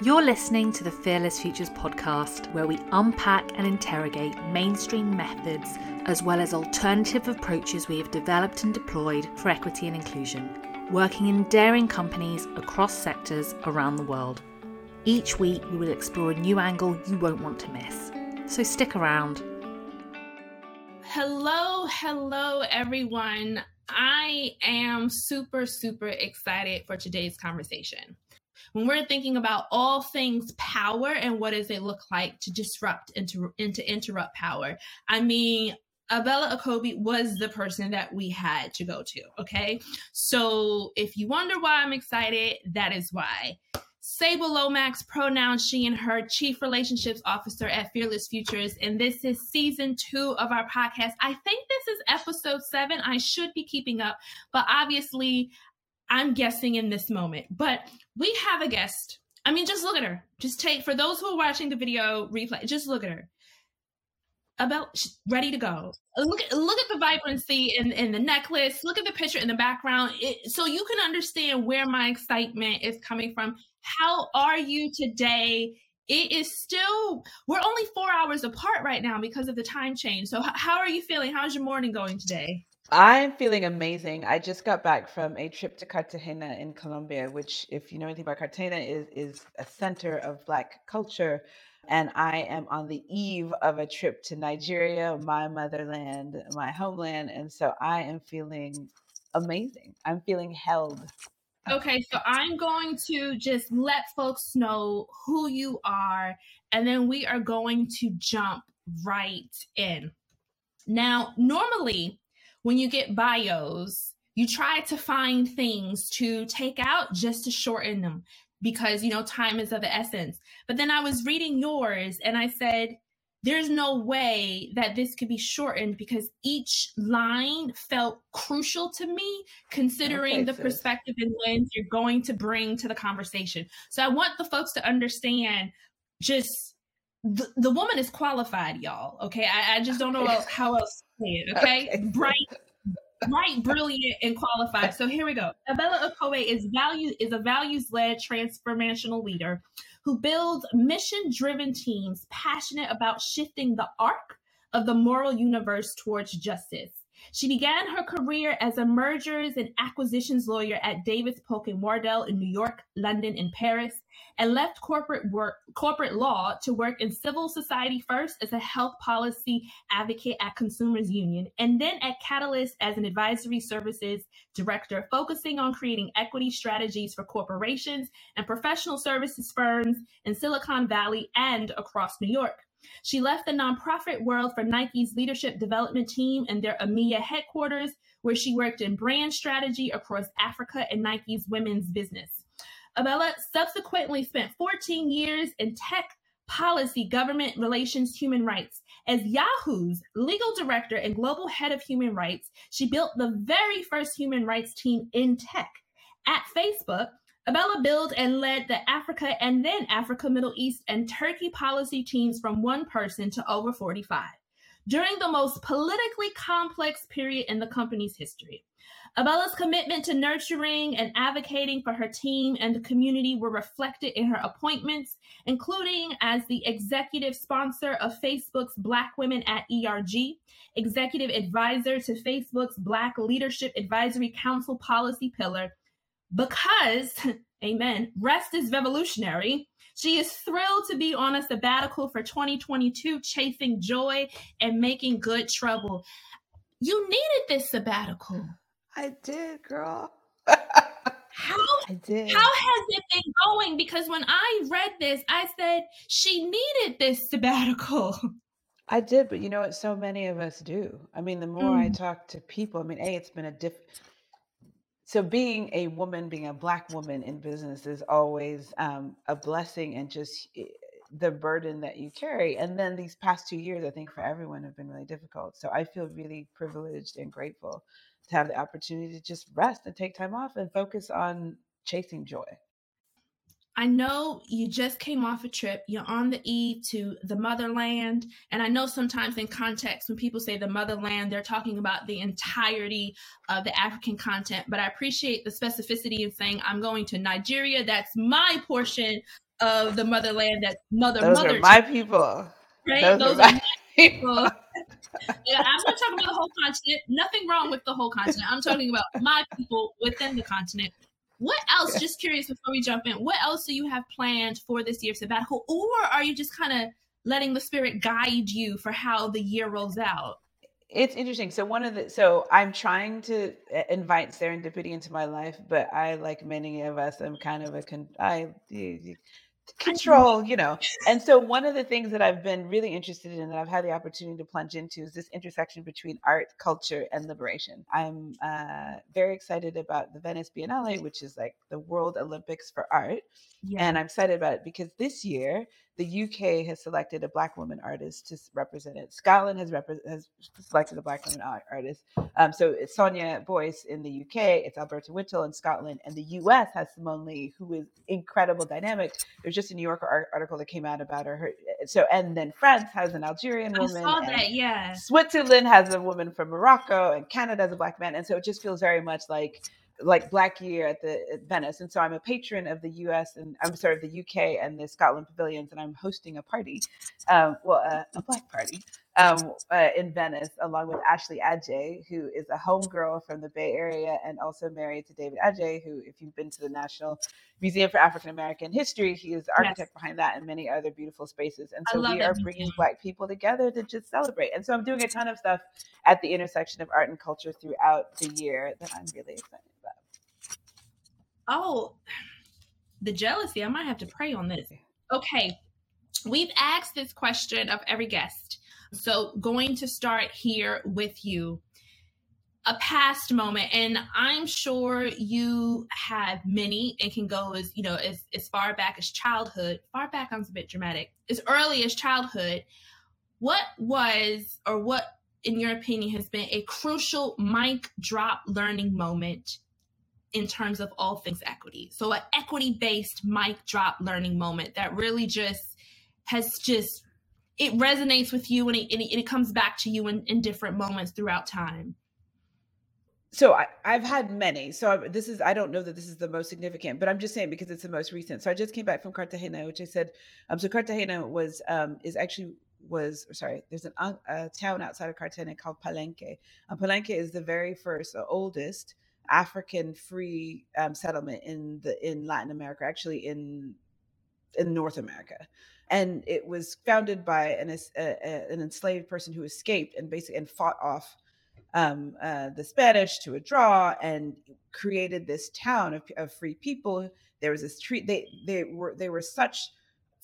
You're listening to the Fearless Futures podcast, where we unpack and interrogate mainstream methods as well as alternative approaches we have developed and deployed for equity and inclusion, working in daring companies across sectors around the world. Each week, we will explore a new angle you won't want to miss. So stick around. Hello, hello, everyone. I am super, super excited for today's conversation when we're thinking about all things power and what does it look like to disrupt and to, and to interrupt power, I mean, Ebele Okobi was the person that we had to go to. Okay. So if you wonder why I'm excited, that is why. Sable Lomax, pronouns she and her, Chief Relationships Officer at Fearless Futures. And this is season two of our podcast. I think this is episode seven. I should be keeping up, but obviously I'm guessing in this moment. But we have a guest. I mean, just look at her. Just take, for those who are watching the video replay, just look at her. About ready to go. Look at look at the vibrancy in, in the necklace. Look at the picture in the background, it, so you can understand where my excitement is coming from. How are you today? It is still we're only four hours apart right now because of the time change. So how are you feeling? How's your morning going today? I'm feeling amazing. I just got back from a trip to Cartagena in Colombia, which, if you know anything about Cartagena, is is a center of Black culture. And I am on the eve of a trip to Nigeria, my motherland, my homeland, and so I am feeling amazing. I'm feeling held. Okay, so I'm going to just let folks know who you are, and then we are going to jump right in. Now, normally when you get bios, you try to find things to take out just to shorten them because, you know, time is of the essence. But then I was reading yours and I said, there's no way that this could be shortened because each line felt crucial to me considering okay, the sis. perspective and lens you're going to bring to the conversation. So I want the folks to understand just the, the woman is qualified, y'all. Okay. I, I just don't know how else Okay? okay. Bright, bright, brilliant, and qualified. So here we go. Ebele Okobi is value is a values-led transformational leader who builds mission-driven teams passionate about shifting the arc of the moral universe towards justice. She began her career as a mergers and acquisitions lawyer at Davis Polk and Wardwell in New York, London, and Paris, and left corporate work, corporate law to work in civil society first as a health policy advocate at Consumers Union, and then at Catalyst as an advisory services director, focusing on creating equity strategies for corporations and professional services firms in Silicon Valley and across New York. She left the nonprofit world for Nike's leadership development team and their EMEA headquarters, where she worked in brand strategy across Africa and Nike's women's business. Ebele subsequently spent 14 years in tech policy, government relations, human rights. As Yahoo's legal director and global head of human rights, she built the very first human rights team in tech. At Facebook, Ebele built and led the Africa and then Africa, Middle East, and Turkey policy teams from one person to over 45 during the most politically complex period in the company's history. Ebele's commitment to nurturing and advocating for her team and the community were reflected in her appointments, including as the executive sponsor of Facebook's Black Women at ERG, executive advisor to Facebook's Black Leadership Advisory Council policy pillar, because, amen, rest is revolutionary. She is thrilled to be on a sabbatical for 2022, chasing joy and making good trouble. You needed this sabbatical. I did, girl. how I did. How has it been going? Because when I read this, I said she needed this sabbatical. I did, but you know what? So many of us do. I mean, the more mm. I talk to people, I mean, a it's been a diff. So being a woman, being a black woman in business is always um, a blessing, and just eh, the burden that you carry. And then these past two years, I think for everyone have been really difficult. So I feel really privileged and grateful to have the opportunity to just rest and take time off and focus on chasing joy. I know you just came off a trip. You're on the eve to the motherland. And I know sometimes in context, when people say the motherland, they're talking about the entirety of the African continent. But I appreciate the specificity in saying, I'm going to Nigeria. That's my portion of the motherland that mother Those mother are my people. Right? Those, Those are, are my people. yeah, I'm not talking about the whole continent. Nothing wrong with the whole continent. I'm talking about my people within the continent. What else? Just curious before we jump in, what else do you have planned for this year sabbatical? Or are you just kind of letting the spirit guide you for how the year rolls out? It's interesting. So one of the so I'm trying to uh, invite serendipity into my life, but I like many of us, I'm kind of a con- I control, you know. And so one of the things that I've been really interested in that I've had the opportunity to plunge into is this intersection between art, culture, and liberation. I'm uh, very excited about the Venice Biennale, which is like the World Olympics for art. Yeah. And I'm excited about it because this year the UK has selected a black woman artist to represent it. Scotland has, has selected a black woman artist. Um, so it's Sonia Boyce in the UK, it's Alberta Whittle in Scotland, and the US has Simone Leigh, who is incredible dynamic. There's just a New Yorker article that came out about her. her so and then France has an Algerian woman. I saw that, yeah. Switzerland has a woman from Morocco, and Canada has a black man, and so it just feels very much like like Black Year at the at Venice, and so I'm a patron of the U.S. and I'm sorry, the U.K. and the Scotland pavilions, and I'm hosting a party, um, well, uh, a black party um, uh, in Venice, along with Ashley Adjaye, who is a homegirl from the Bay Area and also married to David Adjaye, who, if you've been to the National Museum for African American History, he is the architect yes. behind that and many other beautiful spaces. And so we are bringing Black people together to just celebrate. And so I'm doing a ton of stuff at the intersection of art and culture throughout the year that I'm really excited about. Oh, the jealousy. I might have to pray on this. Okay. We've asked this question of every guest so, going to start here with you. A past moment and i'm sure you have many. And can go as you know as, as far back as childhood far back sounds a bit dramatic as early as childhood. What was or what in your opinion has been a crucial mic drop learning moment in terms of all things equity? So an equity based mic drop learning moment that really just has just it resonates with you and it, and it, comes back to you in, in different moments throughout time so I, have had many. So I, this is I don't know that this is the most significant, but I'm just saying because it's the most recent. So I just came back from Cartagena, which I said. Um, so Cartagena was um, is actually was sorry. There's an, uh, a town outside of Cartagena called Palenque. And Palenque is the very first, oldest African free um, settlement in the in Latin America, actually in in North America and it was founded by an, a, a, an enslaved person who escaped and basically and fought off um, uh, the Spanish to a draw and created this town of, of free people. There was this treat. They they were they were such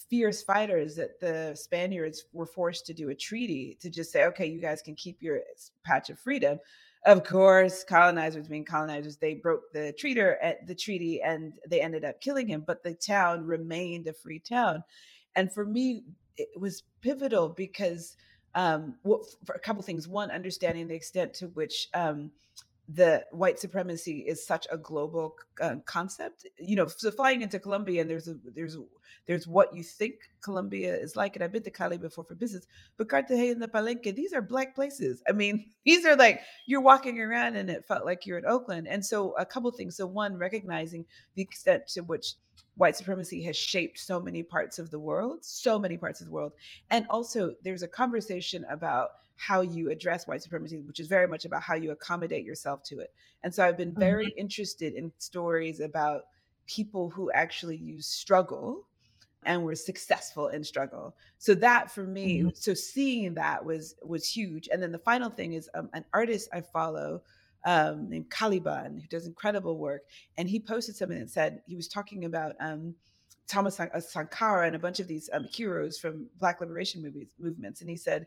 fierce fighters that the Spaniards were forced to do a treaty to just say, okay, you guys can keep your patch of freedom. Of course, colonizers being colonizers, they broke the eh, the treaty and they ended up killing him. But the town remained a free town. And for me, it was pivotal because um, for a couple things. One, understanding the extent to which um, the white supremacy is such a global uh, concept. You know, so flying into Colombia and there's a there's there's what you think Colombia is like, and I've been to Cali before for business, but Cartagena and the Palenque, these are black places. I mean, these are like you're walking around and it felt like you're in Oakland. And so a couple things. So one, recognizing the extent to which white supremacy has shaped so many parts of the world, so many parts of the world. And also, there's a conversation about how you address white supremacy, which is very much about how you accommodate yourself to it. And so I've been very mm-hmm. interested in stories about people who actually use struggle and were successful in struggle. So that for me, mm-hmm. so seeing that was was huge. And then the final thing is um, an artist I follow um, named Caliban, who does incredible work. And he posted something that said he was talking about um, Thomas uh, Sankara and a bunch of these um, heroes from Black liberation movies, movements. And he said,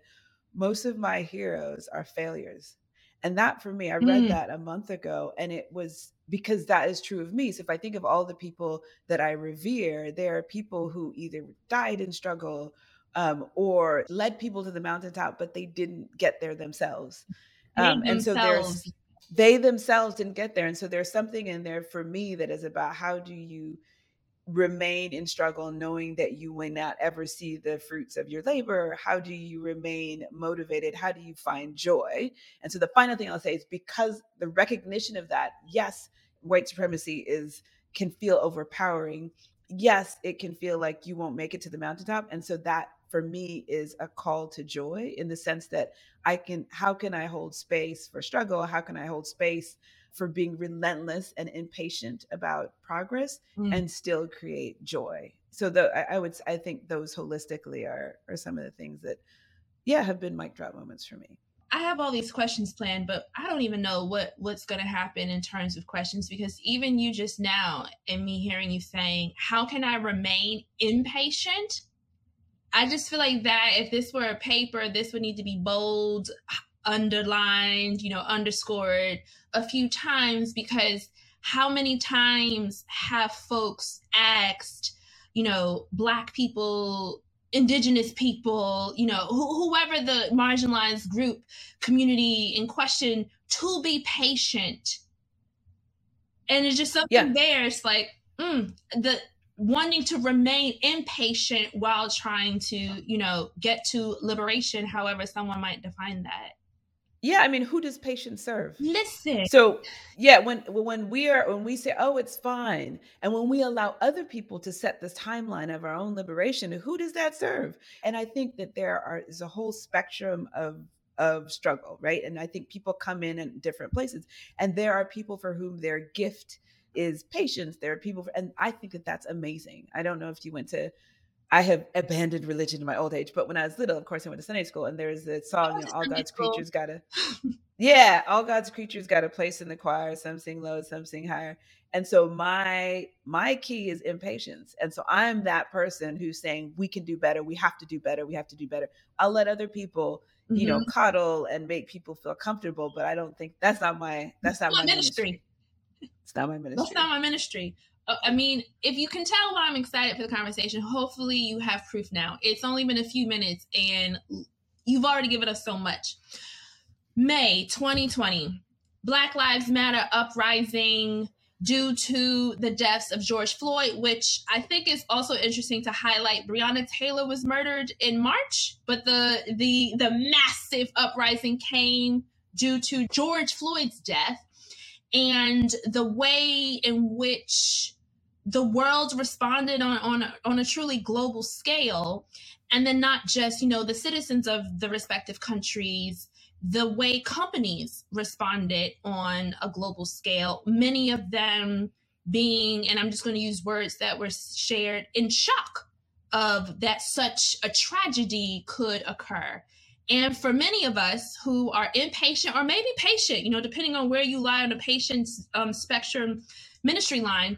Most of my heroes are failures. And that for me, I read mm. that a month ago, and it was because that is true of me. So if I think of all the people that I revere, there are people who either died in struggle um, or led people to the mountaintop, but they didn't get there themselves. Um, and so there's they themselves didn't get there. And so there's something in there for me that is about how do you remain in struggle knowing that you may not ever see the fruits of your labor how do you remain motivated how do you find joy and so the final thing i'll say is because the recognition of that yes white supremacy is can feel overpowering yes, it can feel like you won't make it to the mountaintop. And so that for me is a call to joy in the sense that I can, how can I hold space for struggle? How can I hold space for being relentless and impatient about progress mm. and still create joy? So the, I, I would, I think those holistically are, are some of the things that, yeah, have been mic drop moments for me. I have all these questions planned, but I don't even know what what's going to happen in terms of questions because even you just now and me hearing you saying, "How can I remain impatient?" I just feel like that if this were a paper, this would need to be bold, underlined, you know, underscored a few times because how many times have folks asked, you know, black people indigenous people, you know, wh- whoever the marginalized group community in question to be patient. And it's just something yeah. there. It's like, mm, the wanting to remain impatient while trying to, you know, get to liberation, however someone might define that. Yeah, I mean, who does patience serve? Listen. So, yeah, when when we are when we say, "Oh, it's fine," and when we allow other people to set the timeline of our own liberation, who does that serve? And I think that there are is a whole spectrum of of struggle, right? And I think people come in in different places, and there are people for whom their gift is patience. There are people, for, and I think that that's amazing. I don't know if you went to I have abandoned religion in my old age, but when I was little, of course, I went to Sunday school, and there's a song, you know, "All God's school. creatures got a, yeah, all God's creatures got a place in the choir. Some sing low, some sing higher." And so my my key is impatience, and so I'm that person who's saying we can do better, we have to do better, we have to do better. I'll let other people, you know, mm-hmm. coddle and make people feel comfortable, but I don't think that's not my that's not my ministry. ministry. It's not my ministry. That's not my ministry. Uh, I mean, if you can tell why I'm excited for the conversation, hopefully you have proof now. It's only been a few minutes and you've already given us so much. May 2020, Black Lives Matter uprising due to the deaths of George Floyd, which I think is also interesting to highlight. Breonna Taylor was murdered in March, but the the the massive uprising came due to George Floyd's death and the way in which the world responded on on on a truly global scale and then not just you know the citizens of the respective countries the way companies responded on a global scale many of them being and i'm just going to use words that were shared in shock of that such a tragedy could occur and for many of us who are impatient or maybe patient, you know, depending on where you lie on the patience um, spectrum ministry line,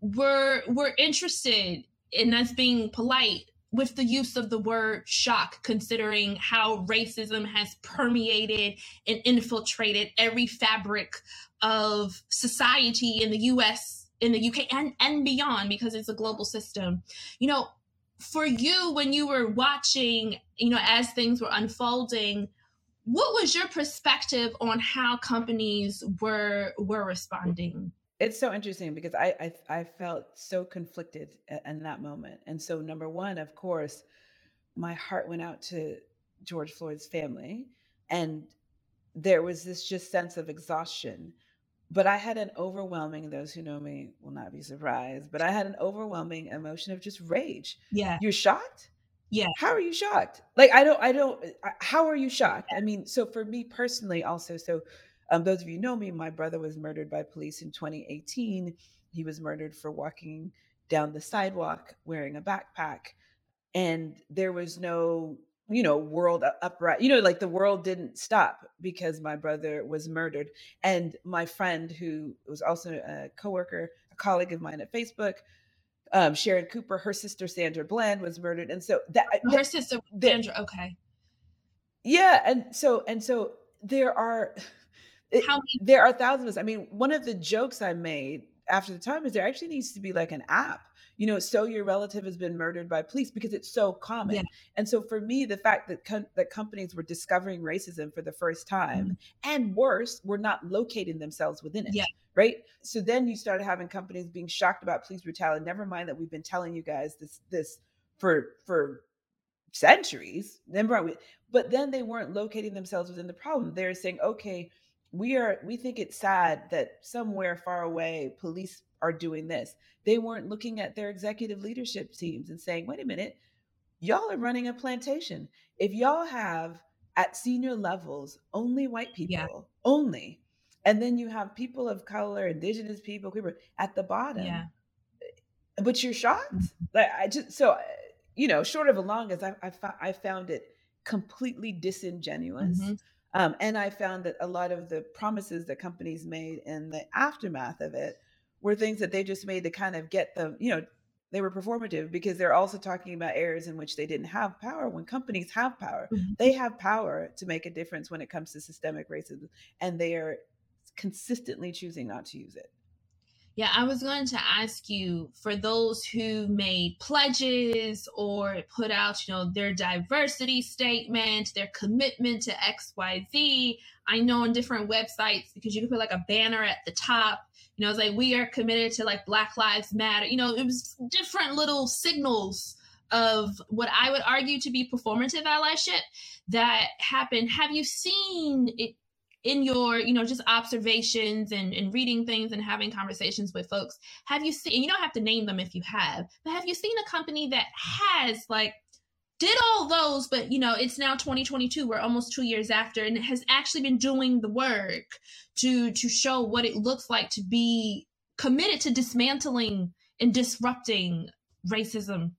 we're we're interested in us being polite with the use of the word shock, considering how racism has permeated and infiltrated every fabric of society in the US, in the UK, and, and beyond, because it's a global system. You know, for you when you were watching you know as things were unfolding what was your perspective on how companies were were responding it's so interesting because I, I I, felt so conflicted in that moment. And so number one, of course, my heart went out to George Floyd's family. And there was this just sense of exhaustion but I had an overwhelming, those who know me will not be surprised, but I had an overwhelming emotion of just rage. Yeah. You're shocked? Yeah. How are you shocked? Like, I don't, I don't, how are you shocked? I mean, so for me personally, also, so um, those of you know me, my brother was murdered by police in 2018. He was murdered for walking down the sidewalk wearing a backpack. And there was no you know world upright you know like the world didn't stop because my brother was murdered. And my friend who was also a coworker a colleague of mine at facebook um, sharon cooper her sister sandra bland was murdered. And so that her that, sister sandra okay. Yeah and so and so there are it, How there are thousands. I mean one of the jokes i made after the time is there actually needs to be like an app you know, so your relative has been murdered by police because it's so common. Yeah. And so for me, the fact that com- that companies were discovering racism for the first time, mm-hmm. and worse, were not locating themselves within it. Yeah. Right. So then you started having companies being shocked about police brutality. Never mind that we've been telling you guys this this for for centuries. Remember, but then they weren't locating themselves within the problem. They're saying, okay, we are we think it's sad that somewhere far away police are doing this. They weren't looking at their executive leadership teams and saying, wait a minute, y'all are running a plantation. If y'all have at senior levels only white people, yeah. only, and then you have people of color, indigenous people, people at the bottom. Yeah. But you're shocked. Mm-hmm. Like I just so you know, short of a long as I I, I found it completely disingenuous. Mm-hmm. Um, and I found that a lot of the promises that companies made in the aftermath of it were things that they just made to kind of get them, you know, they were performative because they're also talking about areas in which they didn't have power. When companies have power, mm-hmm. they have power to make a difference when it comes to systemic racism, and they are consistently choosing not to use it. Yeah, I was going to ask you for those who made pledges or put out, you know, their diversity statement, their commitment to XYZ. I know on different websites because you can put like a banner at the top, you know, it's like we are committed to like Black Lives Matter. You know, it was different little signals of what I would argue to be performative allyship that happened. Have you seen it in your you know just observations and, and reading things and having conversations with folks have you seen you don't have to name them if you have but have you seen a company that has like did all those but you know it's now 2022 we're almost two years after and it has actually been doing the work to to show what it looks like to be committed to dismantling and disrupting racism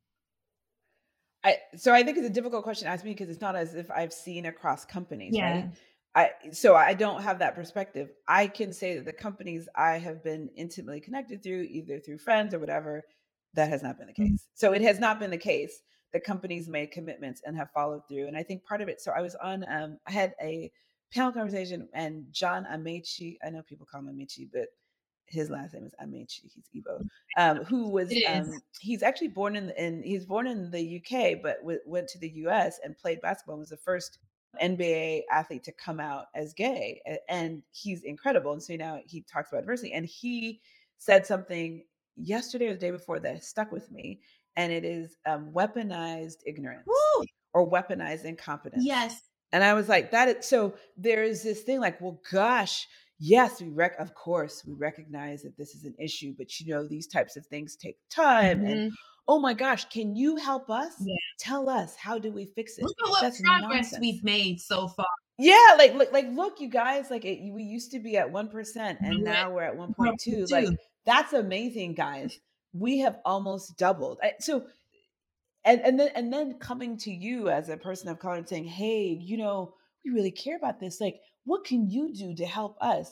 I, so I think it's a difficult question to ask me because it's not as if I've seen across companies, yeah. right? I so I don't have that perspective. I can say that the companies I have been intimately connected through, either through friends or whatever, that has not been the mm-hmm. case. So it has not been the case that companies made commitments and have followed through. And I think part of it. So I was on. Um, I had a panel conversation, and John Amaechi. I know people call him Amaechi, but his last name is Amaechi. He's Igbo. Um, who was um, he's actually born in in he's born in the UK, but w- went to the US and played basketball. And Was the first NBA athlete to come out as gay. And he's incredible. And so now he talks about diversity. And he said something yesterday or the day before that stuck with me. And it is um, weaponized ignorance Woo! or weaponized incompetence. Yes. And I was like, that is so there is this thing like, well, gosh, yes, we rec of course we recognize that this is an issue, but you know, these types of things take time. Mm-hmm. And oh my gosh, can you help us? Yeah. Tell us how do we fix it? Look at what That's progress nonsense. we've made so far. Yeah, like like like look, you guys, like it, we used to be at one percent, and now we're at one point two. Like that's amazing, guys. We have almost doubled. So, and and then and then coming to you as a person of color and saying, hey, you know, we really care about this. Like, what can you do to help us?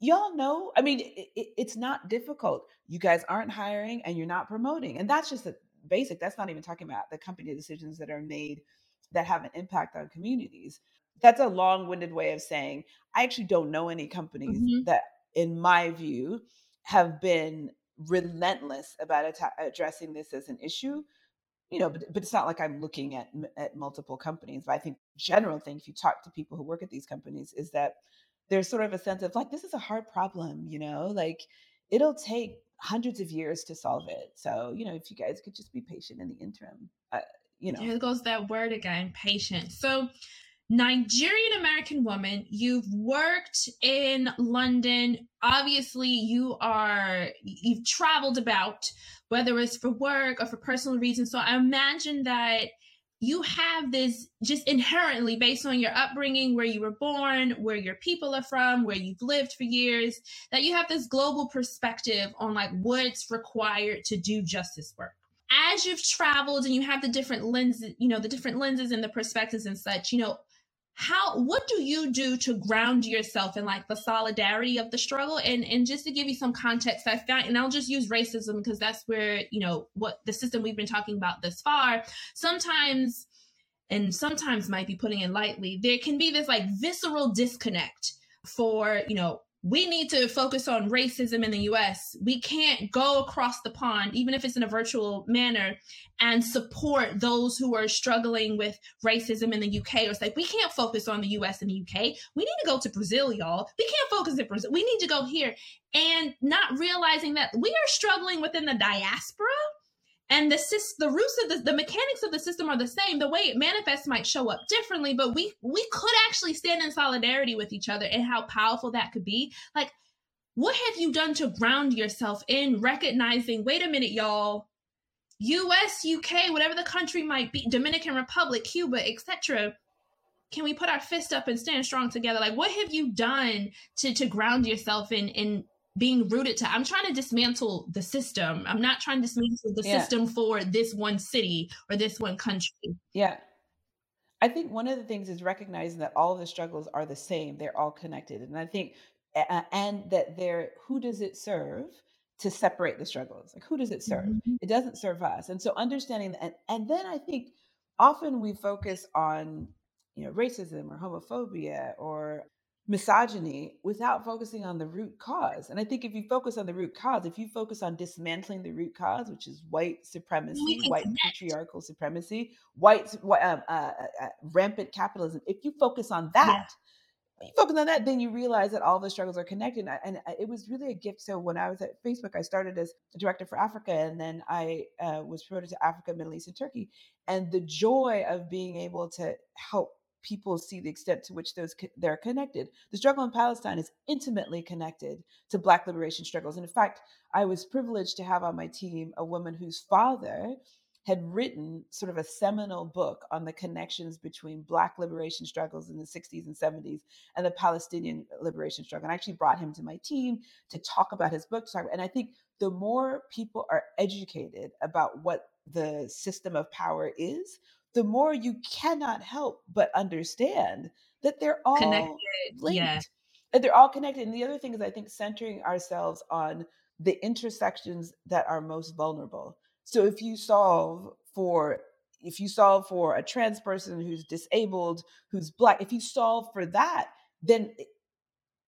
y'all know i mean it, it, it's not difficult you guys aren't hiring and you're not promoting and that's just a basic that's not even talking about the company decisions that are made that have an impact on communities that's a long-winded way of saying i actually don't know any companies mm-hmm. that in my view have been relentless about addressing this as an issue you know but, but it's not like i'm looking at at multiple companies but i think general thing if you talk to people who work at these companies is that there's sort of a sense of like this is a hard problem you know like it'll take hundreds of years to solve it. So you know if you guys could just be patient in the interim uh, you know. Here goes that word again patient. So Nigerian American woman, you've worked in London. Obviously, you are you've traveled about, whether it's for work or for personal reasons. So I imagine that you have this just inherently based on your upbringing, where you were born, where your people are from, where you've lived for years, that you have this global perspective on like what's required to do justice work. As you've traveled and you have the different lenses, you know, the different lenses and the perspectives and such, you know, how what do you do to ground yourself in like the solidarity of the struggle? And and just to give you some context i found and i'll just use racism because that's where you know what the system we've been talking about this far sometimes and sometimes might be putting it lightly there can be this like visceral disconnect for you know we need to focus on racism in the US. We can't go across the pond, even if it's in a virtual manner, and support those who are struggling with racism in the UK. Or it's like, we can't focus on the US and the UK. We need to go to Brazil, y'all. We can't focus in Brazil. We need to go here. And not realizing that we are struggling within the diaspora and the the roots of the, the mechanics of the system are the same the way it manifests might show up differently but we we could actually stand in solidarity with each other and how powerful that could be like what have you done to ground yourself in recognizing, wait a minute, y'all, US, UK, whatever the country might be, Dominican Republic, Cuba, etc. Can we put our fist up and stand strong together? Like, what have you done to to ground yourself in in being rooted to? I'm trying to dismantle the system. I'm not trying to dismantle the yeah. system for this one city or this one country. Yeah. I think one of the things is recognizing that all of the struggles are the same. They're all connected. And I think, uh, and that they're, who does it serve? to separate the struggles. Like who does it serve? Mm-hmm. It doesn't serve us. And so understanding that and, and then I think often we focus on, you know, racism or homophobia or misogyny without focusing on the root cause. And I think if you focus on the root cause, if you focus on dismantling the root cause, which is white supremacy, white connect. patriarchal supremacy, white uh, uh, uh, uh, rampant capitalism, if you focus on that, yeah you focus on that, then you realize that all the struggles are connected. And, it was really a gift. So when I was at Facebook, I started as a director for Africa, and then I uh, was promoted to Africa, Middle East, and Turkey. And the joy of being able to help people see the extent to which those they're connected. The struggle in Palestine is intimately connected to Black liberation struggles. And in fact, I was privileged to have on my team a woman whose father had written sort of a seminal book on the connections between Black liberation struggles in the 60s and 70s and the Palestinian liberation struggle. And I actually brought him to my team to talk about his book. And I think the more people are educated about what the system of power is, the more you cannot help but understand that they're all connected. linked. Yeah. And they're all connected. And the other thing is, I think, centering ourselves on the intersections that are most vulnerable. So if you solve for if you solve for a trans person who's disabled, who's black, if you solve for that, then it,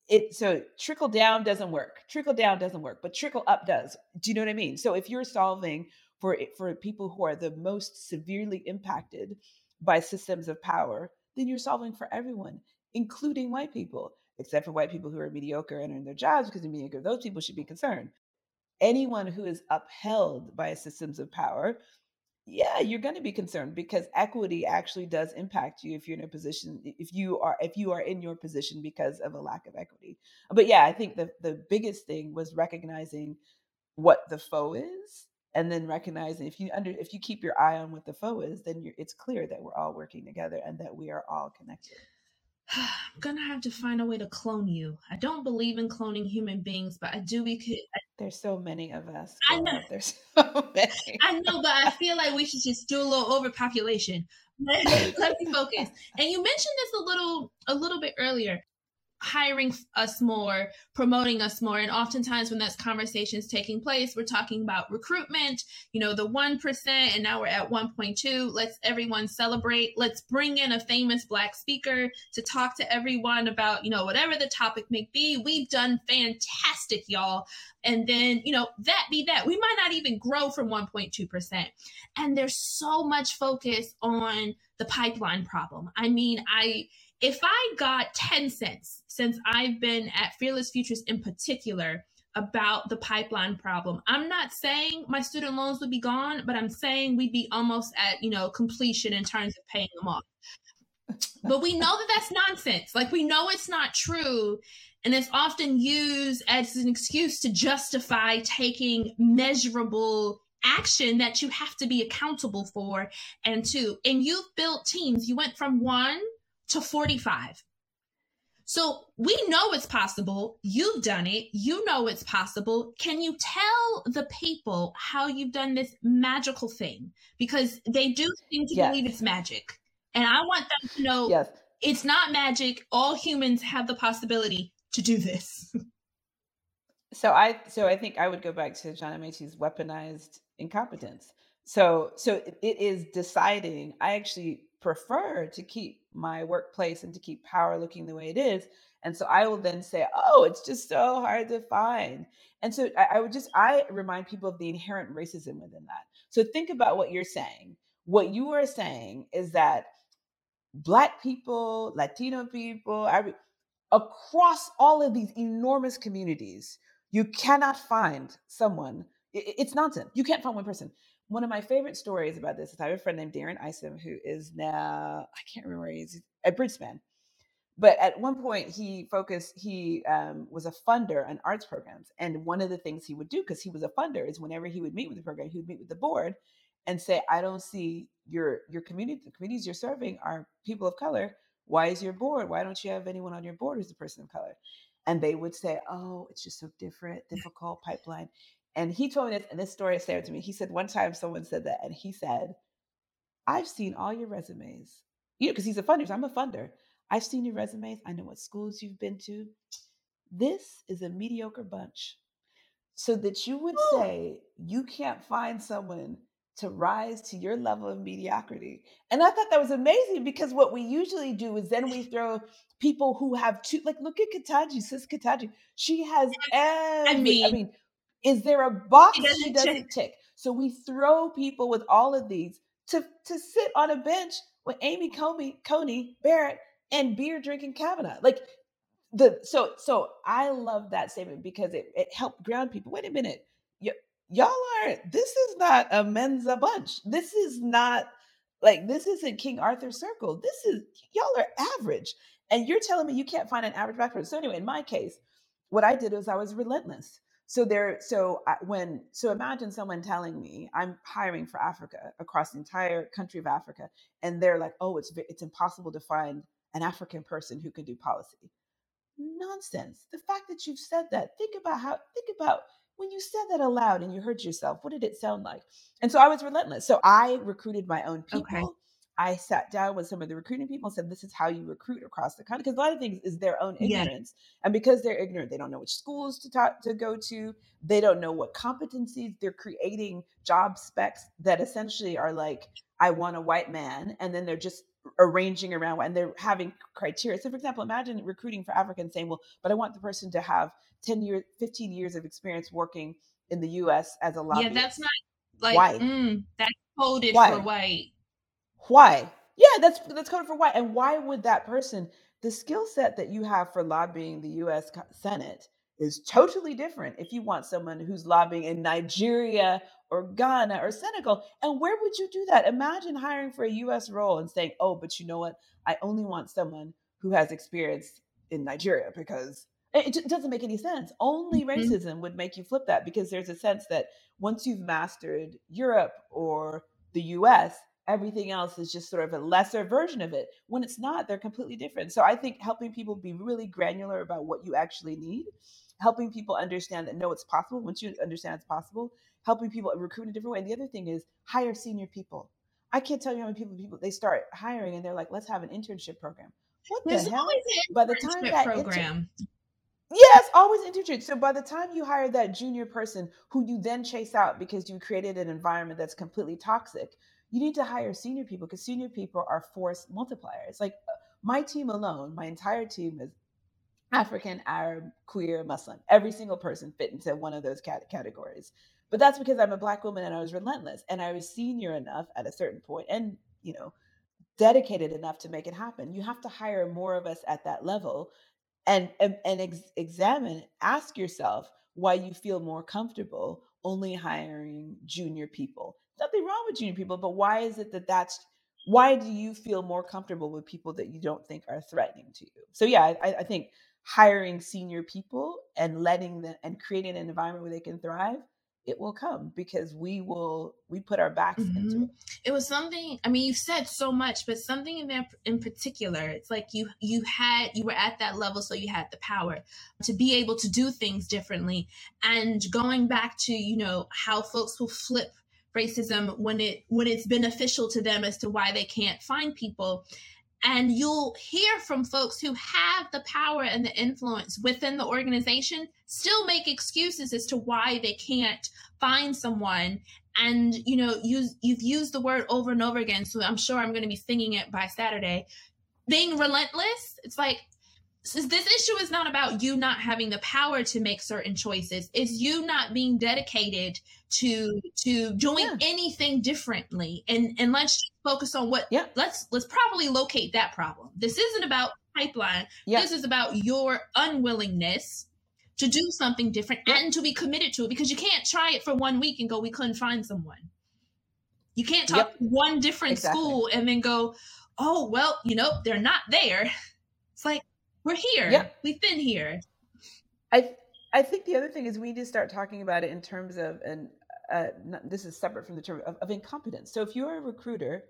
it so trickle down doesn't work. Trickle down doesn't work, but trickle up does. Do you know what I mean? So if you're solving for for people who are the most severely impacted by systems of power, then you're solving for everyone, including white people, except for white people who are mediocre and in their jobs because they're mediocre. Those people should be concerned anyone who is upheld by systems of power, yeah, you're going to be concerned because equity actually does impact you if you're in a position if you are if you are in your position because of a lack of equity. But yeah, I think the the biggest thing was recognizing what the foe is and then recognizing if you under if you keep your eye on what the foe is then it's clear that we're all working together and that we are all connected I'm gonna have to find a way to clone you. I don't believe in cloning human beings, but I do because there's so many of us. I know there's so many. I know, but I feel like we should just do a little overpopulation. Let me focus. And you mentioned this a little a little bit earlier hiring us more, promoting us more. And oftentimes when that's conversations taking place, we're talking about recruitment, you know, the 1%, and now we're at 1.2. Let's everyone celebrate. Let's bring in a famous black speaker to talk to everyone about, you know, whatever the topic may be. We've done fantastic, y'all. And then, you know, that be that. We might not even grow from 1.2%. And there's so much focus on the pipeline problem. I mean, I, if I got 10 cents since I've been at Fearless Futures in particular about the pipeline problem, I'm not saying my student loans would be gone, but I'm saying we'd be almost at, you know, completion in terms of paying them off. but we know that that's nonsense. Like we know it's not true. And it's often used as an excuse to justify taking measurable action that you have to be accountable for and to and you've built teams you went from one to 45. So we know it's possible. You've done it. You know it's possible. Can you tell the people how you've done this magical thing? Because they do seem to yes. believe it's magic. And I want them to know yes. it's not magic. All humans have the possibility to do this. so I so I think I would go back to John Amaechi's weaponized incompetence. So so it is deciding. I actually prefer to keep my workplace and to keep power looking the way it is. And so I will then say, oh, it's just so hard to find. And so I, I would just, I remind people of the inherent racism within that. So think about what you're saying. What you are saying is that Black people, Latino people, across all of these enormous communities, you cannot find someone. It's nonsense. You can't find one person one of my favorite stories about this is I have a friend named Darren Isom who is now, I can't remember where he is, at Bridgespan. but at one point he focused he um, was a funder on arts programs. And one of the things he would do because he was a funder is whenever he would meet with the program he would meet with the board and say i don't see your your community the communities you're serving are people of color. Why is your board why don't you have anyone on your board who's a person of color? And they would say oh it's just so different difficult pipeline and he told me this and this story is to me he said one time someone said that and he said i've seen all your resumes you know because he's a funder so i'm a funder I've seen your resumes. I know what schools you've been to. This is a mediocre bunch. So that you would oh. say you can't find someone to rise to your level of mediocrity. And I thought that was amazing because what we usually do is then we throw people who have two, like look at Ketanji, sis Ketanji. She has every, I mean, I mean is there a box she doesn't, she doesn't tick? So we throw people with all of these to to sit on a bench with Amy Comey, Coney Barrett and beer drinking Kavanaugh. Like the so so I love that statement because it, it helped ground people. Wait a minute. Y- y'all are this is not a Mensa bunch. This is not like this isn't King Arthur Circle. This is y'all are average. And you're telling me you can't find an average black person. So anyway, in my case, what I did was I was relentless. So there, so when, so imagine someone telling me I'm hiring for Africa across the entire country of Africa, and they're like, "Oh, it's it's impossible to find an African person who can do policy. Nonsense. The fact that you've said that, think about how, think about when you said that aloud and you heard yourself, what did it sound like? And so I was relentless. So I recruited my own people. Okay. I sat down with some of the recruiting people and said, This is how you recruit across the country. Because a lot of things is their own ignorance. Yeah. And because they're ignorant, they don't know which schools to talk to go to. They don't know what competencies they're creating job specs that essentially are like, I want a white man. And then they're just arranging around and they're having criteria. So, for example, imagine recruiting for Africans saying, well, but I want the person to have 10 years, 15 years of experience working in the US as a lobbyist. Yeah, that's not like, Why? Mm, that's coded Why? for white. Why? Yeah, that's that's coded for white. And why would that person, the skill set that you have for lobbying the US Senate is totally different if you want someone who's lobbying in Nigeria or Ghana or Senegal. And where would you do that? Imagine hiring for a US role and saying, oh, but you know what? I only want someone who has experience in Nigeria because it, doesn't make any sense. Only mm-hmm. racism would make you flip that because there's a sense that once you've mastered Europe or the US, everything else is just sort of a lesser version of it. When it's not, they're completely different. So I think helping people be really granular about what you actually need helping people understand that no, it's possible. Once you understand it's possible, helping people recruit in a different way. And the other thing is hire senior people. I can't tell you how many people people they start hiring and they're like, let's have an internship program. What There's the hell? By the time that program. Inter- yes, always internship. So by the time you hire that junior person who you then chase out because you created an environment that's completely toxic, you need to hire senior people because senior people are force multipliers. Like uh, my team alone, my entire team is African, Arab, queer, Muslim. Every single person fit into one of those cat- categories. But that's because I'm a black woman and I was relentless and I was senior enough at a certain point and, you know, dedicated enough to make it happen. You have to hire more of us at that level and and, and ex- examine, ask yourself why you feel more comfortable only hiring junior people. Nothing wrong with junior people, but why is it that that's why do you feel more comfortable with people that you don't think are threatening to you? So yeah, I, I think hiring senior people and letting them and creating an environment where they can thrive it will come because we will we put our backs mm-hmm. into it it was something i mean you said so much but something in there in particular it's like you you had you were at that level so you had the power to be able to do things differently and going back to you know how folks will flip racism when it when it's beneficial to them as to why they can't find people. And you'll hear from folks who have the power and the influence within the organization still make excuses as to why they can't find someone. And you know you you've used the word over and over again so i'm sure i'm going to be singing it by saturday. Being relentless it's like this issue is not about you not having the power to make certain choices. It's you not being dedicated to to doing yeah. anything differently and and let's just focus on what yeah let's let's probably locate that problem this isn't about pipeline yeah. this is about your unwillingness to do something different yeah. and to be committed to it because you can't try it for one week and go we couldn't find someone you can't talk yep. one different exactly. school and then go oh well you know they're not there It's like we're here. Yeah. We've been here. I I think the other thing is we need to start talking about it in terms of and uh, this is separate from the term of, of incompetence. So if you're a recruiter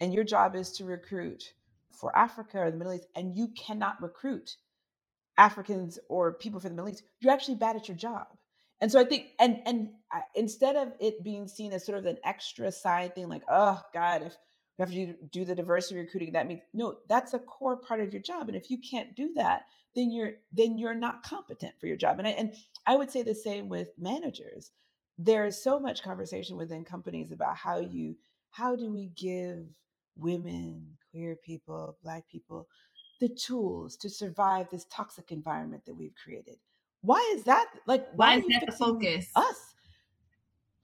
and your job is to recruit for Africa or the Middle East, and you cannot recruit Africans or people from the Middle East, you're actually bad at your job. And so I think, and and I, instead of it being seen as sort of an extra side thing, like oh God, if we have to do the diversity recruiting, that means no, that's a core part of your job. And if you can't do that, then you're then you're not competent for your job. And I, and I would say the same with managers. There is so much conversation within companies about how you how do we give women, queer people, black people the tools to survive this toxic environment that we've created. Why is that like why, why is that the focus? Us.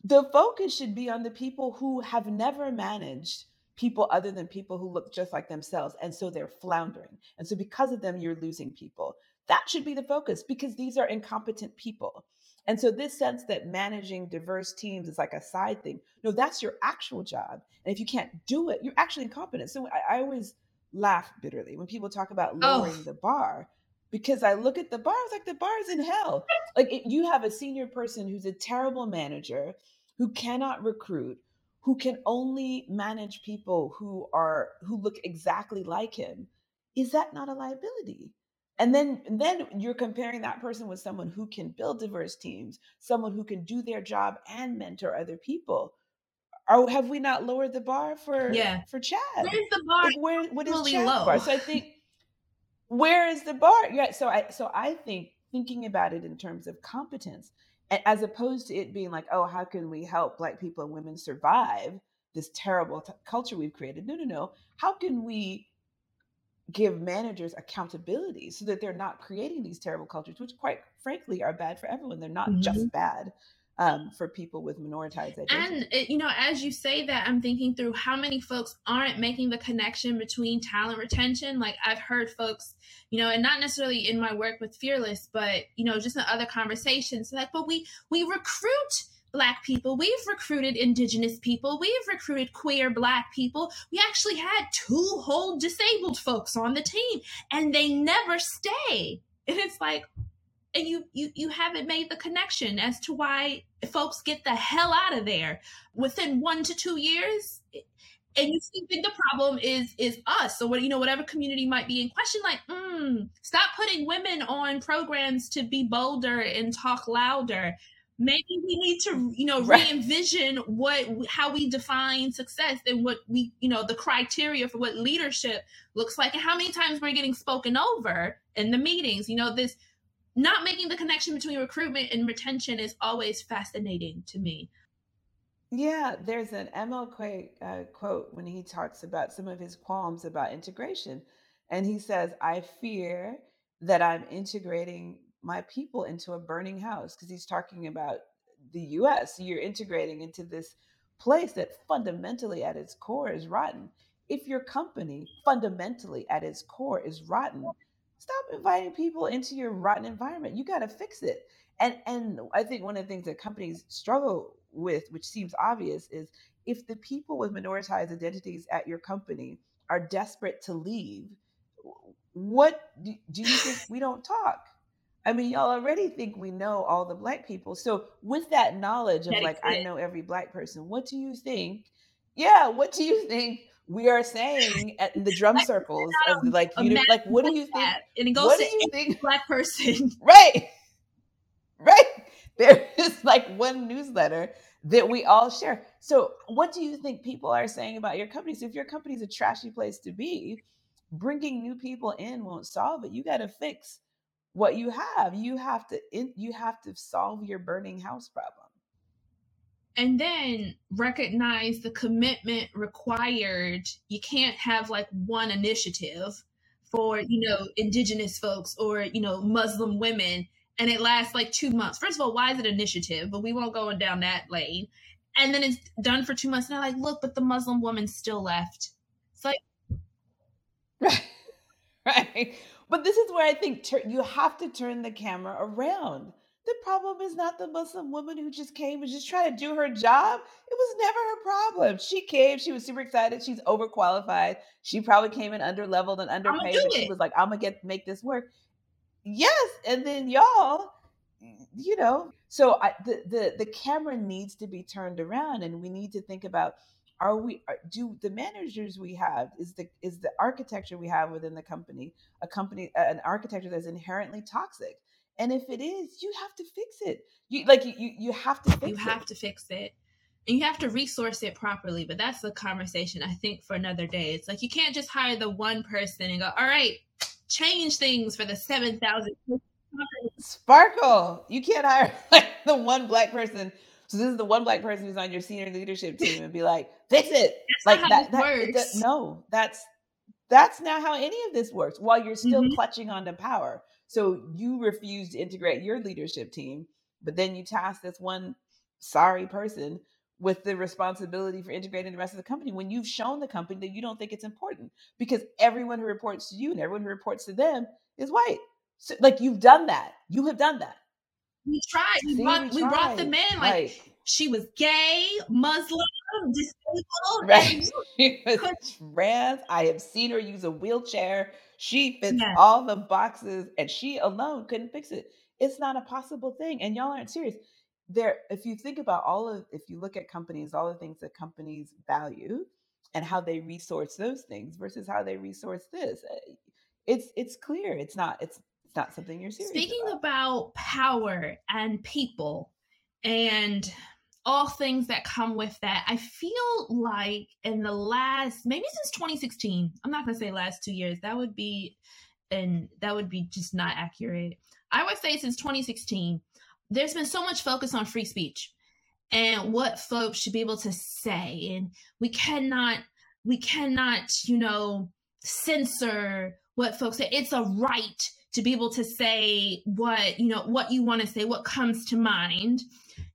The focus should be on the people who have never managed people other than people who look just like themselves. And so they're floundering. And so because of them, you're losing people. That should be the focus because these are incompetent people. And so this sense that managing diverse teams is like a side thing. No, that's your actual job. And if you can't do it, you're actually incompetent. So I, I always laugh bitterly when people talk about oh. lowering oh. the bar because I look at the bar, it's like the bar is in hell. Like it, you have a senior person who's a terrible manager who cannot recruit, who can only manage people who are who look exactly like him is that not a liability? And then then you're comparing that person with someone who can build diverse teams someone who can do their job and mentor other people. Or have we not lowered the bar for yeah. for chad? Where's the bar? Like where what is Chad's low. bar so i think where is the bar? Yeah so i so i think thinking about it in terms of competence as opposed to it being like, oh, how can we help Black people and women survive this terrible t- culture we've created? No, no, no. How can we give managers accountability so that they're not creating these terrible cultures, which, quite frankly, are bad for everyone? They're not mm-hmm. just bad um, for people with minoritized identity. And you know, as you say that, I'm thinking through how many folks aren't making the connection between talent retention. Like I've heard folks, you know, and not necessarily in my work with Fearless, but you know, just in other conversations, like, but we we recruit black people we've recruited indigenous people we've recruited queer black people we actually had two whole disabled folks on the team and they never stay and it's like and you you you haven't made the connection as to why folks get the hell out of there within one to two years. And you think the problem is is us or what you know whatever community might be in question like mm, stop putting women on programs to be bolder and talk louder. Maybe we need to you know right. re-envision what how we define success and what we you know the criteria for what leadership looks like and how many times we're getting spoken over in the meetings. You know this not making the connection between recruitment and retention is always fascinating to me. Yeah, there's an MLK uh, quote when he talks about some of his qualms about integration. And he says, I fear that I'm integrating my people into a burning house because he's talking about the US. You're integrating into this place that fundamentally at its core is rotten. If your company fundamentally at its core is rotten, stop inviting people into your rotten environment. You got to fix it. And and I think one of the things that companies struggle with, which seems obvious, is if the people with minoritized identities at your company are desperate to leave, what do, do you think we don't talk? I mean, y'all already think we know all the black people. So with that knowledge of like, I know every black person, what do you think? Yeah, what do you think we are saying at the drum circles of like you know, like what do you think and it goes what do you think black person. Right. Right. There is like one newsletter that we all share. So what do you think people are saying about your company? So if your company is a trashy place to be bringing new people in won't solve it. You got to fix what you have. You have to you have to solve your burning house problem and then recognize the commitment required. You can't have like one initiative for, you know, indigenous folks or, you know, Muslim women and it lasts like two months. First of all, why is it initiative? But we won't go down that lane. And then it's done for two months. And I'm like, look, but the Muslim woman still left. It's like, right, right. But this is where I think you have to turn the camera around the problem is not the Muslim woman who just came and just trying to do her job. It was never her problem. She came, she was super excited. She's overqualified. She probably came in underleveled and underpaid, but she was like, I'm gonna get make this work. Yes, and then y'all, you know, so I, the the the camera needs to be turned around, and we need to think about are we uh, do the managers we have is the is the architecture we have within the company a company an architecture that's inherently toxic and if it is you have to fix it you like you you have to fix you have it. to fix it and you have to resource it properly but that's the conversation i think for another day it's like you can't just hire the one person and go all right change things for the 7000 sparkle you can't hire like the one black person so this is the one black person who's on your senior leadership team and be like, fix it. That's like that, that works. no, that's that's not how any of this works. While you're still mm-hmm. clutching onto power. So you refuse to integrate your leadership team, but then you task this one sorry person with the responsibility for integrating the rest of the company when you've shown the company that you don't think it's important because everyone who reports to you and everyone who reports to them is white. So, like you've done that. You have done that we tried. We, See, brought, we, we brought them in like right. she was gay, Muslim, disabled. Right. She was trans. I have seen her use a wheelchair. She fits yes. all the boxes, and she alone couldn't fix it. It's not a possible thing, and y'all aren't serious. There, if you think about all of, if you look at companies, all the things that companies value, and how they resource those things versus how they resource this, eh, it's it's clear. It's not. It's it's not something you're serious Speaking about. about power and people and all things that come with that, I feel like in the last maybe since 2016, I'm not gonna say last two years, that would be and that would be just not accurate. I would say since 2016, there's been so much focus on free speech and what folks should be able to say. And we cannot, we cannot, you know, censor what folks say. It's a right to be able to say what you know what you want to say what comes to mind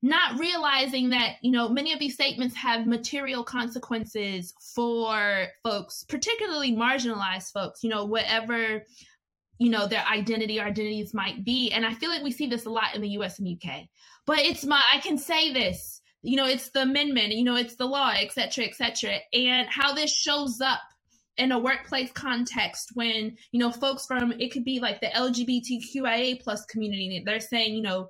not realizing that you know many of these statements have material consequences for folks particularly marginalized folks you know whatever you know their identity or identities might be. And i feel like we see this a lot in the us and uk but it's my i can say this you know it's the amendment you know it's the law et cetera et cetera and how this shows up in a workplace context when you know folks from it could be like the lgbtqia plus community they're saying you know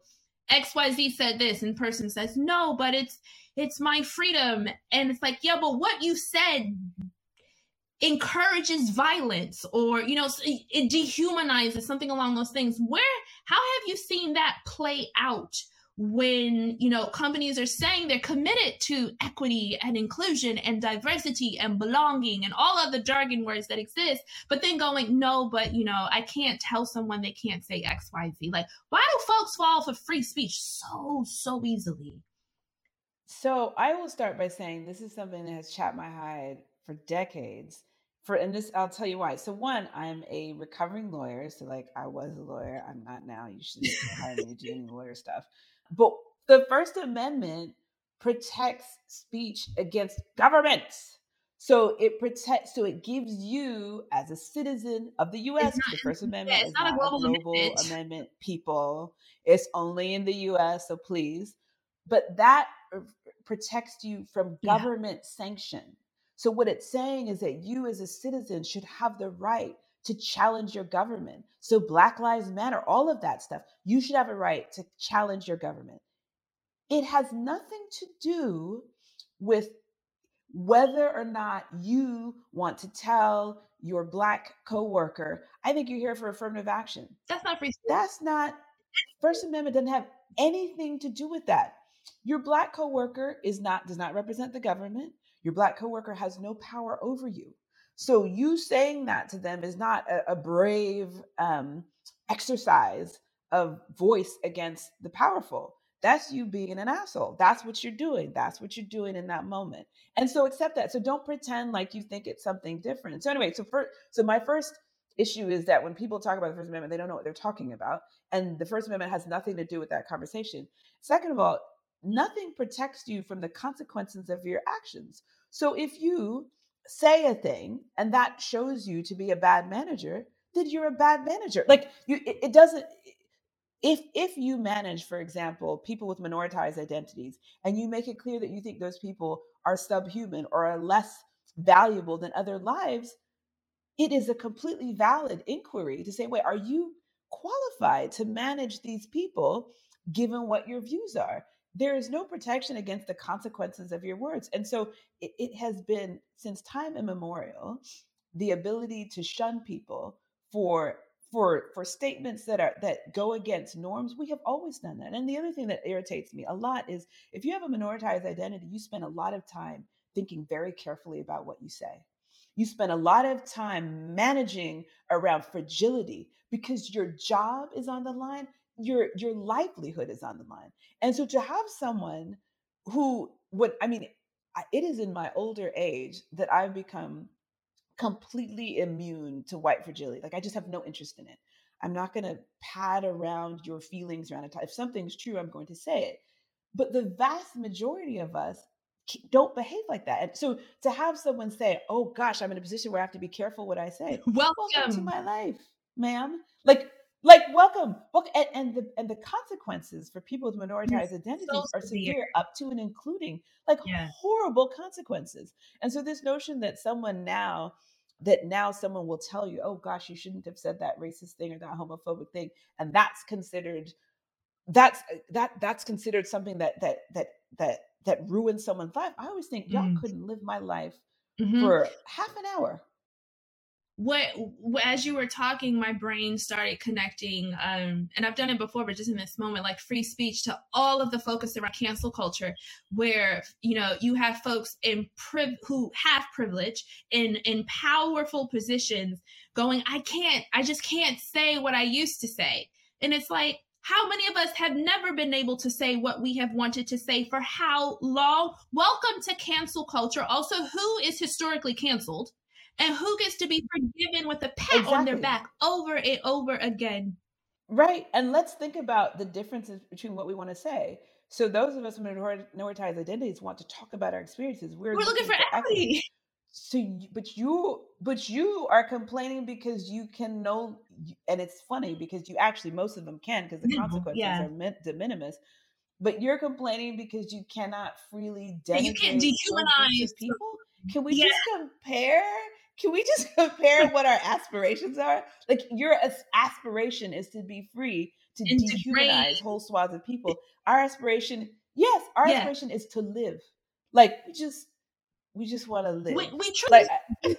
xyz said this and person says no but it's it's my freedom. And it's like yeah but what you said encourages violence or you know it dehumanizes something along those things. Where how have you seen that play out when you know companies are saying they're committed to equity and inclusion and diversity and belonging and all of the jargon words that exist but then going no but you know i can't tell someone they can't say xyz like why do folks fall for free speech so so easily? So i will start by saying this is something that has chapped my hide for decades for and this i'll tell you why. So one i'm a recovering lawyer so like i was a lawyer. I'm not now. You should hire me to do any lawyer stuff but the First Amendment protects speech against governments. So it protects, so it gives you as a citizen of the US, not, the First Amendment yeah, is not, not, a global, global amendment. amendment, people. It's only in the US, so please. But that protects you from government yeah. sanction. So what it's saying is that you as a citizen should have the right to challenge your government. So, Black Lives Matter, all of that stuff, you should have a right to challenge your government. It has nothing to do with whether or not you want to tell your Black coworker, I think you're here for affirmative action. That's not free speech. That's not, First Amendment doesn't have anything to do with that. Your Black coworker is not, does not represent the government. Your Black coworker has no power over you. So you saying that to them is not a, a brave um, exercise of voice against the powerful. That's you being an asshole. That's what you're doing. That's what you're doing in that moment. And so accept that. So don't pretend like you think it's something different. So anyway, so first, so my first issue is that when people talk about the First Amendment, they don't know what they're talking about. And the First Amendment has nothing to do with that conversation. Second of all, nothing protects you from the consequences of your actions. So if you say a thing and that shows you to be a bad manager, then you're a bad manager. Like you, it, it doesn't. if if you manage for example people with minoritized identities and you make it clear that you think those people are subhuman or are less valuable than other lives it is a completely valid inquiry to say wait are you qualified to manage these people given what your views are there is no protection against the consequences of your words and so it, it has been since time immemorial the ability to shun people for for for statements that are that go against norms we have always done that and the other thing that irritates me a lot is if you have a minoritized identity you spend a lot of time thinking very carefully about what you say. You spend a lot of time managing around fragility because your job is on the line your your livelihood is on the line and so to have someone who would i mean it is in my older age that i've become completely immune to white fragility. Like I just have no interest in it. I'm not going to pad around your feelings around it. If something's true, I'm going to say it. But the vast majority of us don't behave like that. And so to have someone say, "Oh gosh, I'm in a position where I have to be careful what I say," welcome, welcome to my life, ma'am. Like, like welcome, welcome. And, and the and the consequences for people with minoritized identities so are severe. severe, up to and including like yeah. horrible consequences. And so this notion that someone now that now someone will tell you, oh gosh, you shouldn't have said that racist thing or that homophobic thing, and that's considered that's uh, that that's considered something that that that that that ruins someone's life. I always think y'all mm. couldn't live my life mm-hmm. for half an hour what as you were talking my brain started connecting um and i've done it before but just in this moment like free speech to all of the focus around cancel culture where you know you have folks in priv- who have privilege in in powerful positions going i can't i just can't say what i used to say and it's like how many of us have never been able to say what we have wanted to say for how long? Welcome to cancel culture. Also, who is historically canceled? And who gets to be forgiven with a pat exactly. on their back over and over again right and let's think about the differences between what we want to say so those of us with minoritized identities want to talk about our experiences we're, we're looking, for equity so but you but you are complaining because you can know and it's funny because you actually most of them can because the consequences yeah. are meant de minimis but you're complaining because you cannot freely denigrate you can't dehumanize people can we yeah. just compare can we just compare what our aspirations are? Like your aspiration is to be free to and dehumanize whole swaths of people. Our aspiration, yes, our yeah. aspiration is to live. Like we just we just want to live. We, we truly like,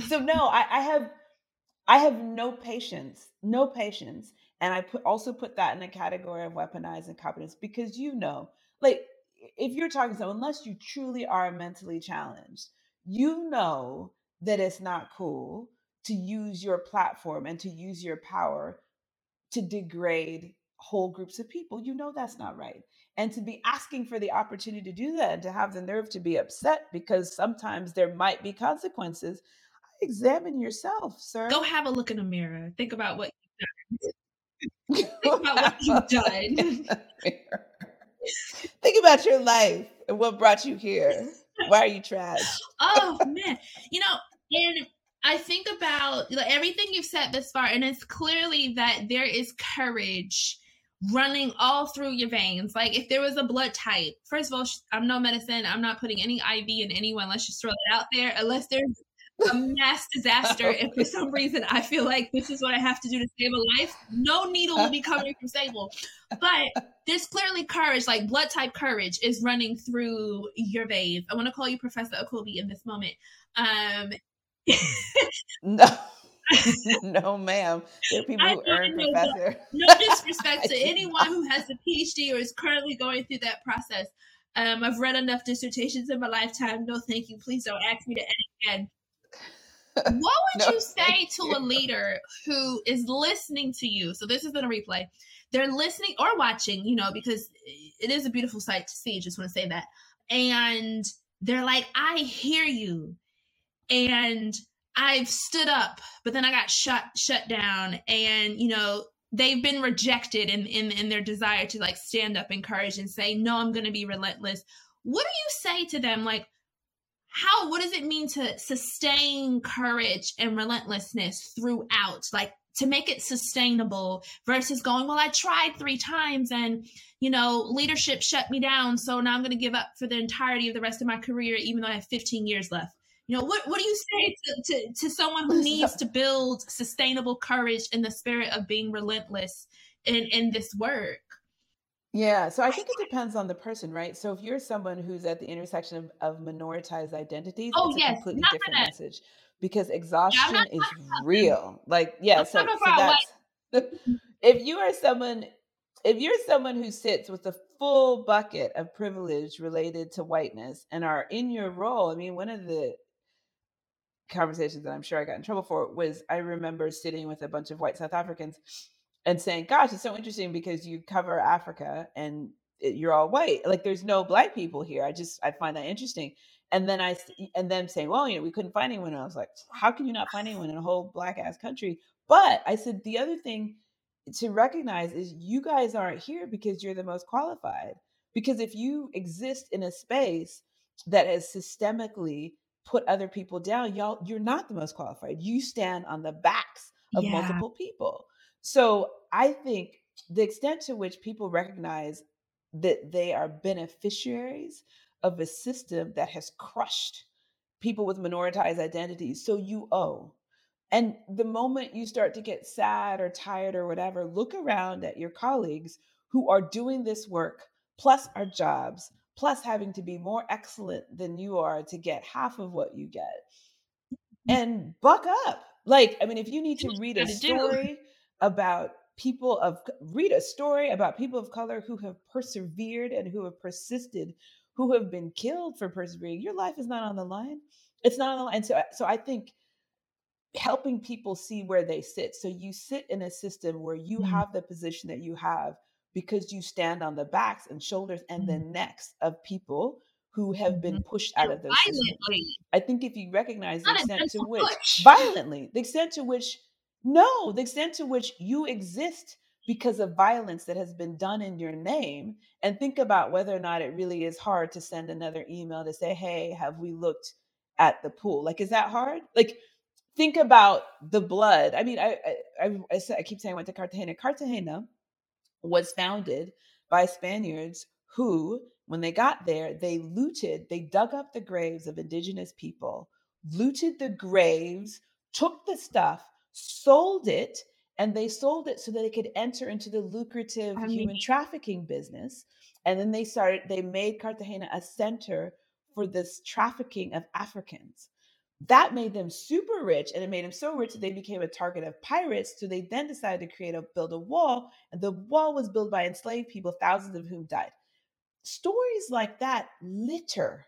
so no, I, I have I have no patience, no patience. And I put also put that in a category of weaponized incompetence because you know, like if you're talking so unless you truly are mentally challenged, you know that it's not cool to use your platform and to use your power to degrade whole groups of people. You know that's not right. And to be asking for the opportunity to do that and to have the nerve to be upset because sometimes there might be consequences, examine yourself, sir. Go have a look in the mirror. Think about what you've done. Think about what you've done. Think about your life and what brought you here. Why are you trash? oh man, you know, and I think about like, everything you've said this far, and it's clearly that there is courage running all through your veins. Like if there was a blood type, first of all, I'm no medicine. I'm not putting any IV in anyone. Let's just throw it out there. Unless there's a mass disaster, if for some reason I feel like this is what I have to do to save a life, no needle will be coming from Sable. But this clearly courage, like blood type courage, is running through your veins. I want to call you Professor Okobi in this moment. Um, no. no, ma'am. There are people who earn professor. no disrespect to anyone who has a PhD or is currently going through that process. Um, I've read enough dissertations in my lifetime. No, thank you. Please don't ask me to edit again. What would no, you say to you. a leader who is listening to you? So this is in a replay. They're listening or watching, you know, because it is a beautiful sight to see. Just want to say that. And they're like, I hear you and I've stood up, but then I got shut shut down, and you know they've been rejected in in, in their desire to like stand up, encourage, and say, "No, I'm going to be relentless." What do you say to them? Like, how what does it mean to sustain courage and relentlessness throughout? Like to make it sustainable versus going well i tried three times and you know leadership shut me down so now i'm going to give up for the entirety of the rest of my career even though i have 15 years left. You know what, what do you say to, to, to someone who needs to build sustainable courage in the spirit of being relentless in in this work yeah, so I think it depends on the person, right? So if you're someone who's at the intersection of, of minoritized identities, oh it's a completely not different that. message because exhaustion not is real. Like, yeah, i'm so so that's if you are someone if you're someone who sits with a full bucket of privilege related to whiteness and are in your role, I mean, one of the conversations that I'm sure I got in trouble for was I remember sitting with a bunch of white South Africans and saying, "Gosh, it's so interesting because you cover Africa and you're all white. Like there's no black people here. I just I find that interesting." And then I and then saying, "Well, you know, we couldn't find anyone." And I was like, "How can you not find anyone in a whole black ass country?" But I said the other thing to recognize is you guys aren't here because you're the most qualified. Because if you exist in a space that has systemically put other people down, y'all, you're not the most qualified. You stand on the backs of yeah multiple people. So I think the extent to which people recognize that they are beneficiaries of a system that has crushed people with minoritized identities. So you owe. And the moment you start to get sad or tired or whatever, look around at your colleagues who are doing this work, plus our jobs, plus having to be more excellent than you are to get half of what you get and buck up. Like, I mean, if you need to read a story about people of read a story about people of color who have persevered and who have persisted, who have been killed for persevering, your life is not on the line. It's not on the line. So, so I think helping people see where they sit. So you sit in a system where you Mm, have the position that you have because you stand on the backs and shoulders and the mm, necks of people who have been mhm. pushed out of those systems. violently I think if you recognize the extent to which push violently, the extent to which no, the extent to which you exist because of violence that has been done in your name, and think about whether or not it really is hard to send another email to say, "Hey, have we looked at the pool?" Like, is that hard? Like, think about the blood. I mean, I I, I, I, keep saying I went to Cartagena. Cartagena was founded by Spaniards who, when they got there, they looted, they dug up the graves of indigenous people, looted the graves, took the stuff, sold it, and they sold it so that they could enter into the lucrative i mean human trafficking business. And then they started, they made Cartagena a center for this trafficking of Africans that made them super rich and it made them so rich that they became a target of pirates so they then decided to create a build a wall and the wall was built by enslaved people thousands of whom died stories like that litter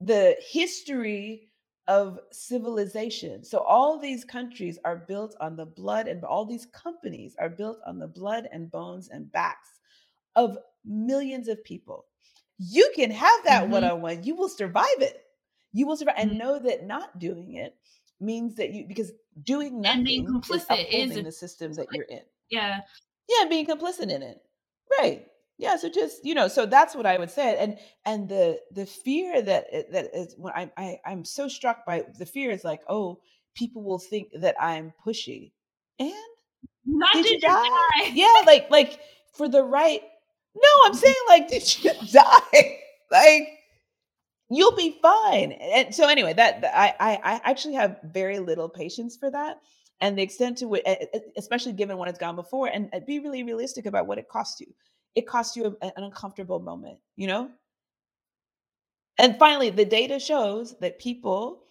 the history of civilization. So all these countries are built on the blood and all these companies are built on the blood and bones and backs of millions of people. You can have that hmm one-on-one you will survive it. You will survive and hmm know that not doing it means that you because doing nothing and being is complicit is upholding a the system that you're in. Yeah. Yeah being complicit in it. Right yeah so just you know so that's what i would say and and the the fear that it- that is when I, I i'm so struck by the fear is like oh people will think that i'm pushy and not did did you die die yeah like like for the right no i'm saying like did you die like you'll be fine. And so anyway, that I I, I actually have very little patience for that, and the extent to which, eh, e- eh, e- especially given what has gone before, and be really realistic about what it costs you. It costs you a- an uncomfortable moment, you know. And finally, the data shows that people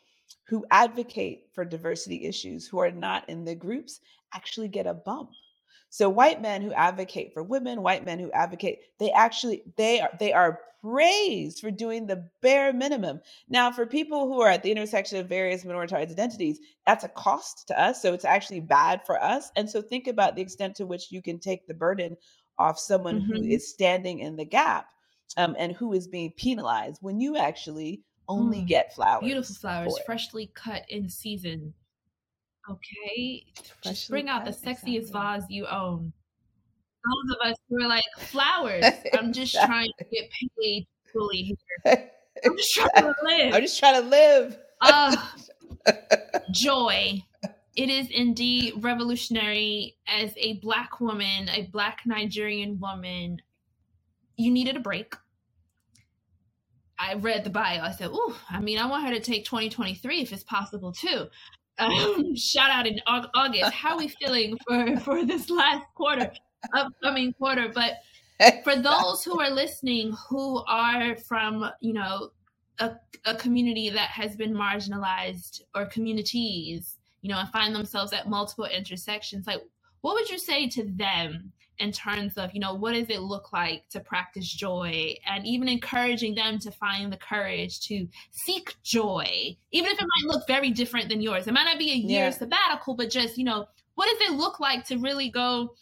who advocate for diversity issues, who are not in the groups, actually get a bump. So white men who advocate for women, white men who advocate, they actually they are they are praised for doing the bare minimum. Now, for people who are at the intersection of various minoritized identities, that's a cost to us. So it's actually bad for us. And so think about the extent to which you can take the burden off someone who hmm is standing in the gap um, and who is being penalized when you actually only mm. get flowers beautiful flowers freshly cut in season okay just bring out the sexiest exactly. vase you own those of us who are like flowers i'm just trying to exactly. get paid fully here I'm just trying to live. I'm just trying to live. Uh, joy. It is indeed revolutionary as a black woman, a black Nigerian woman. You needed a break. I read the bio. I said, "Ooh, I mean, I want her to take 2023 if it's possible too." Um, shout out in August. How are we feeling for for this last quarter, upcoming quarter? But for those who are listening who are from you know a, a community that has been marginalized or communities you know and find themselves at multiple intersections like what would you say to them in terms of you know what does it look like to practice joy and even encouraging them to find the courage to seek joy even if it might look very different than yours it might not be a year yeah. sabbatical but just you know what does it look like to really go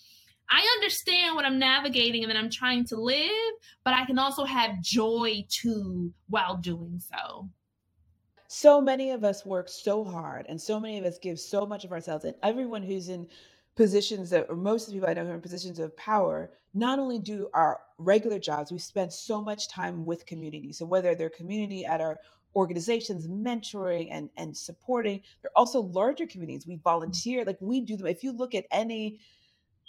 I understand what I'm navigating and that I'm trying to live, but I can also have joy too while doing so. So many of us work so hard and so many of us give so much of ourselves. And everyone who's in positions that, or most of the people I know who are in positions of power, not only do our regular jobs, we spend so much time with community. So whether they're community at our organizations mentoring and and supporting they're also larger communities we volunteer like we do them if you look at any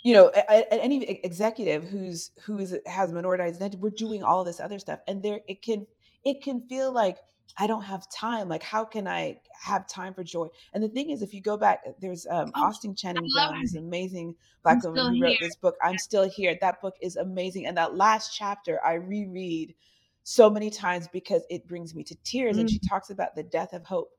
you know, at any executive who's who's has minoritized identity, we're doing all this other stuff, and there it can it can feel like I don't have time. Like, how can I have time for joy? And the thing is, if you go back, there's um, oh, Austin Channing Brown, this amazing black I'm woman who wrote here. this book. I'm still here. That book is amazing, and that last chapter I reread so many times because it brings me to tears. Mm-hmm. And she mm. talks about the death of hope,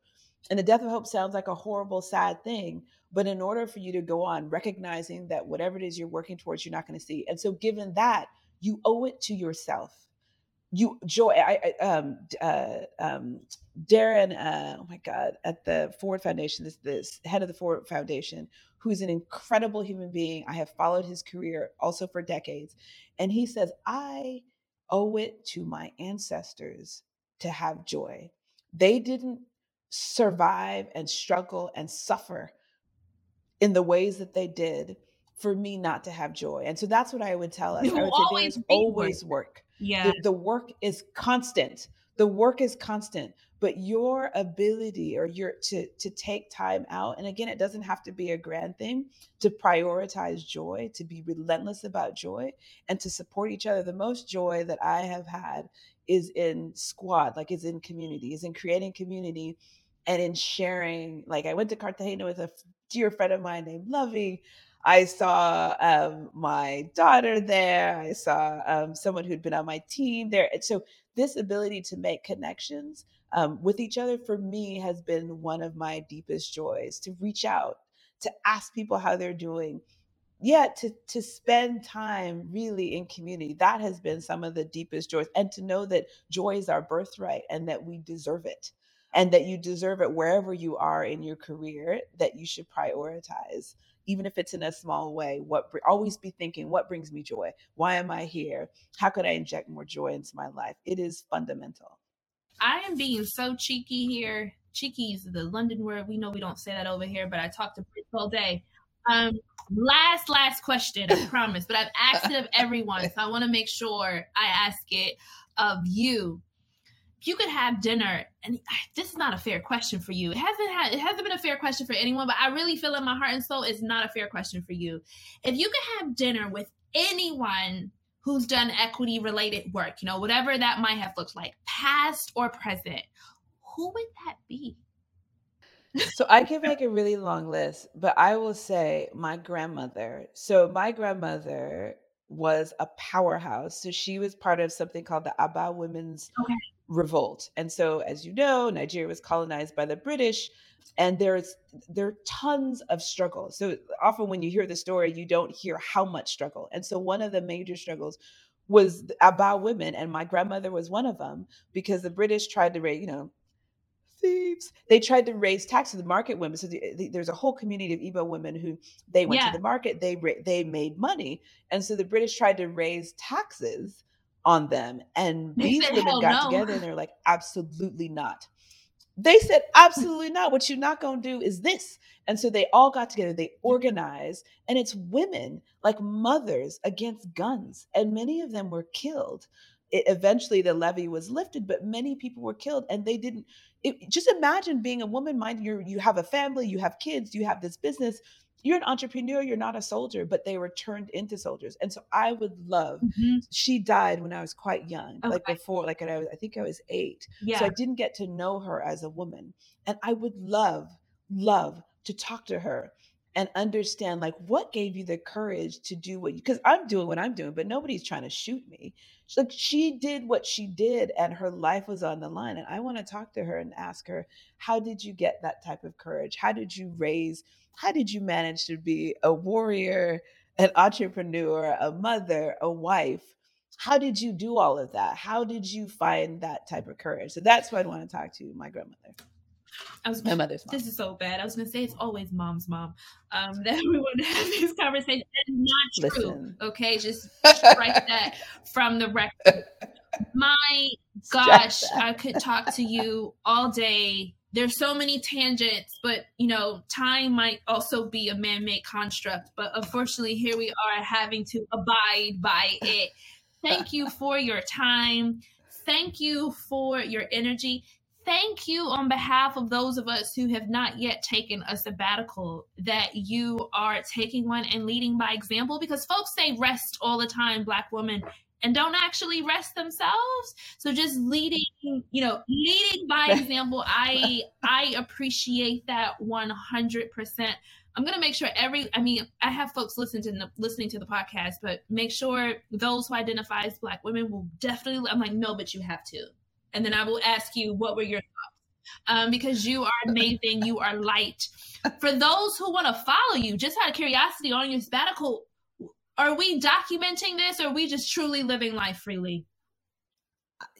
and the death of hope sounds like a horrible, sad thing, but in order for you to go on, recognizing that whatever it is you're working towards, you're not going to see. And so, given that, you owe it to yourself. You joy. I, I um, uh, um, Darren. Uh, oh my God, at the Ford Foundation, this this head of the Ford Foundation, who's an incredible human being. I have followed his career also for decades, and he says I owe it to my ancestors to have joy. They didn't survive and struggle and suffer in the ways that they did for me not to have joy. And so that's what I would tell us. I would say there's always work. Yeah. The, the, work is constant. The work is constant, but your ability or your to to take time out, and again, it doesn't have to be a grand thing, to prioritize joy, to be relentless about joy, and to support each other. The most joy that I have had is in squad, like is in community, is in creating community and in sharing. Like I went to Cartagena with a dear friend of mine named Lovey. I saw um, my daughter there. I saw um, someone who'd been on my team there. So, this ability to make connections um, with each other for me has been one of my deepest joys to reach out, to ask people how they're doing. Yeah, to, to spend time really in community. That has been some of the deepest joys. And to know that joy is our birthright and that we deserve it and that you deserve it wherever you are in your career that you should prioritize even if it's in a small way what always be thinking what brings me joy? Why am i here? How could i inject more joy into my life? It is fundamental. I am being so cheeky here. Cheeky is the london word. We know we don't say that over here but i talk to Prince all day. Um last last question i promise but i've asked it of everyone so i want to make sure i ask it of you if you could have dinner and this is not a fair question for you it hasn't had it hasn't been a fair question for anyone but i really feel in my heart and soul it's not a fair question for you if you could have dinner with anyone who's done equity related work you know whatever that might have looked like past or present who would that be so I can make a really long list, but I will say my grandmother. So my grandmother was a powerhouse. So she was part of something called the Aba Women's okay revolt. And so, as you know, Nigeria was colonized by the British, and there's there are tons of struggle. So often when you hear the story, you don't hear how much struggle. And so one of the major struggles was about women, and my grandmother was one of them because the British tried to raise, you know, thieves. They tried to raise taxes. The market women. So the, the, there's a whole community of Igbo women who they went yeah. to the market. They they made money, and so the British tried to raise taxes on them. And they these women got no. together and they're like, absolutely not. They said, absolutely not. What you're not going to do is this. And so they all got together, they mm. organized, and it's women, like mothers, against guns. And many of them were killed. it, eventually the levy was lifted, but many people were killed and they didn't. It, just imagine being a woman, mind you, you have a family, you have kids, you have this business. You're an entrepreneur, you're not a soldier, but they were turned into soldiers. And so I would love, mm-hmm. she died when I was quite young, okay. like before, like I was, I think I was eight. Yeah. So I didn't get to know her as a woman. And I would love, love to talk to her and understand like what gave you the courage to do what you because I'm doing what I'm doing, but nobody's trying to shoot me. like she did what she did and her life was on the line. And I want to talk to her and ask her, how did you get that type of courage? How did you raise, how did you manage to be a warrior, an entrepreneur, a mother, a wife? How did you do all of that? How did you find that type of courage? So that's what I want to talk to my grandmother. I was my mother's mom. This is so bad. I was gonna say it's always mom's mom. Um, that we want to have these conversations. That is not true. Listen. Okay, just strike that from the record. My gosh, I could talk to you all day. There's so many tangents, but you know, time might also be a man-made construct. But unfortunately, here we are having to abide by it. Thank you for your time. Thank you for your energy thank you on behalf of those of us who have not yet taken a sabbatical that you are taking one and leading by example because folks say rest all the time black women and don't actually rest themselves so just leading you know leading by example i i appreciate that 100% i'm going to make sure every i mean i have folks listening to the, listening to the podcast but make sure those who identify as black women will definitely i'm like no but you have to and then I will ask you what were your thoughts. Um, because you are amazing, you are light. For those who want to follow you, just out of curiosity on your sabbatical, are we documenting this or are we just truly living life freely?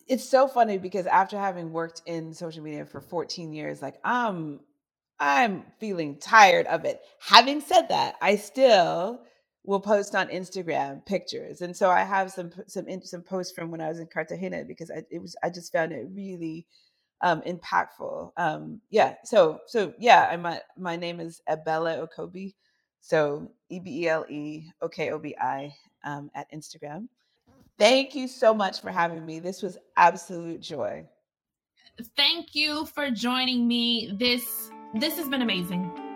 It's so funny because after having worked in social media for 14 years, like I'm I'm feeling tired of it. Having said that, I still will post on Instagram pictures, and so I have some some some posts from when I was in Cartagena because I it was I just found it really um, impactful. Um, yeah, so so yeah, I my my name is Ebele Okobi, so E B E L E O K O B I um, at Instagram. Thank you so much for having me. This was absolute joy. Thank you for joining me. This this has been amazing.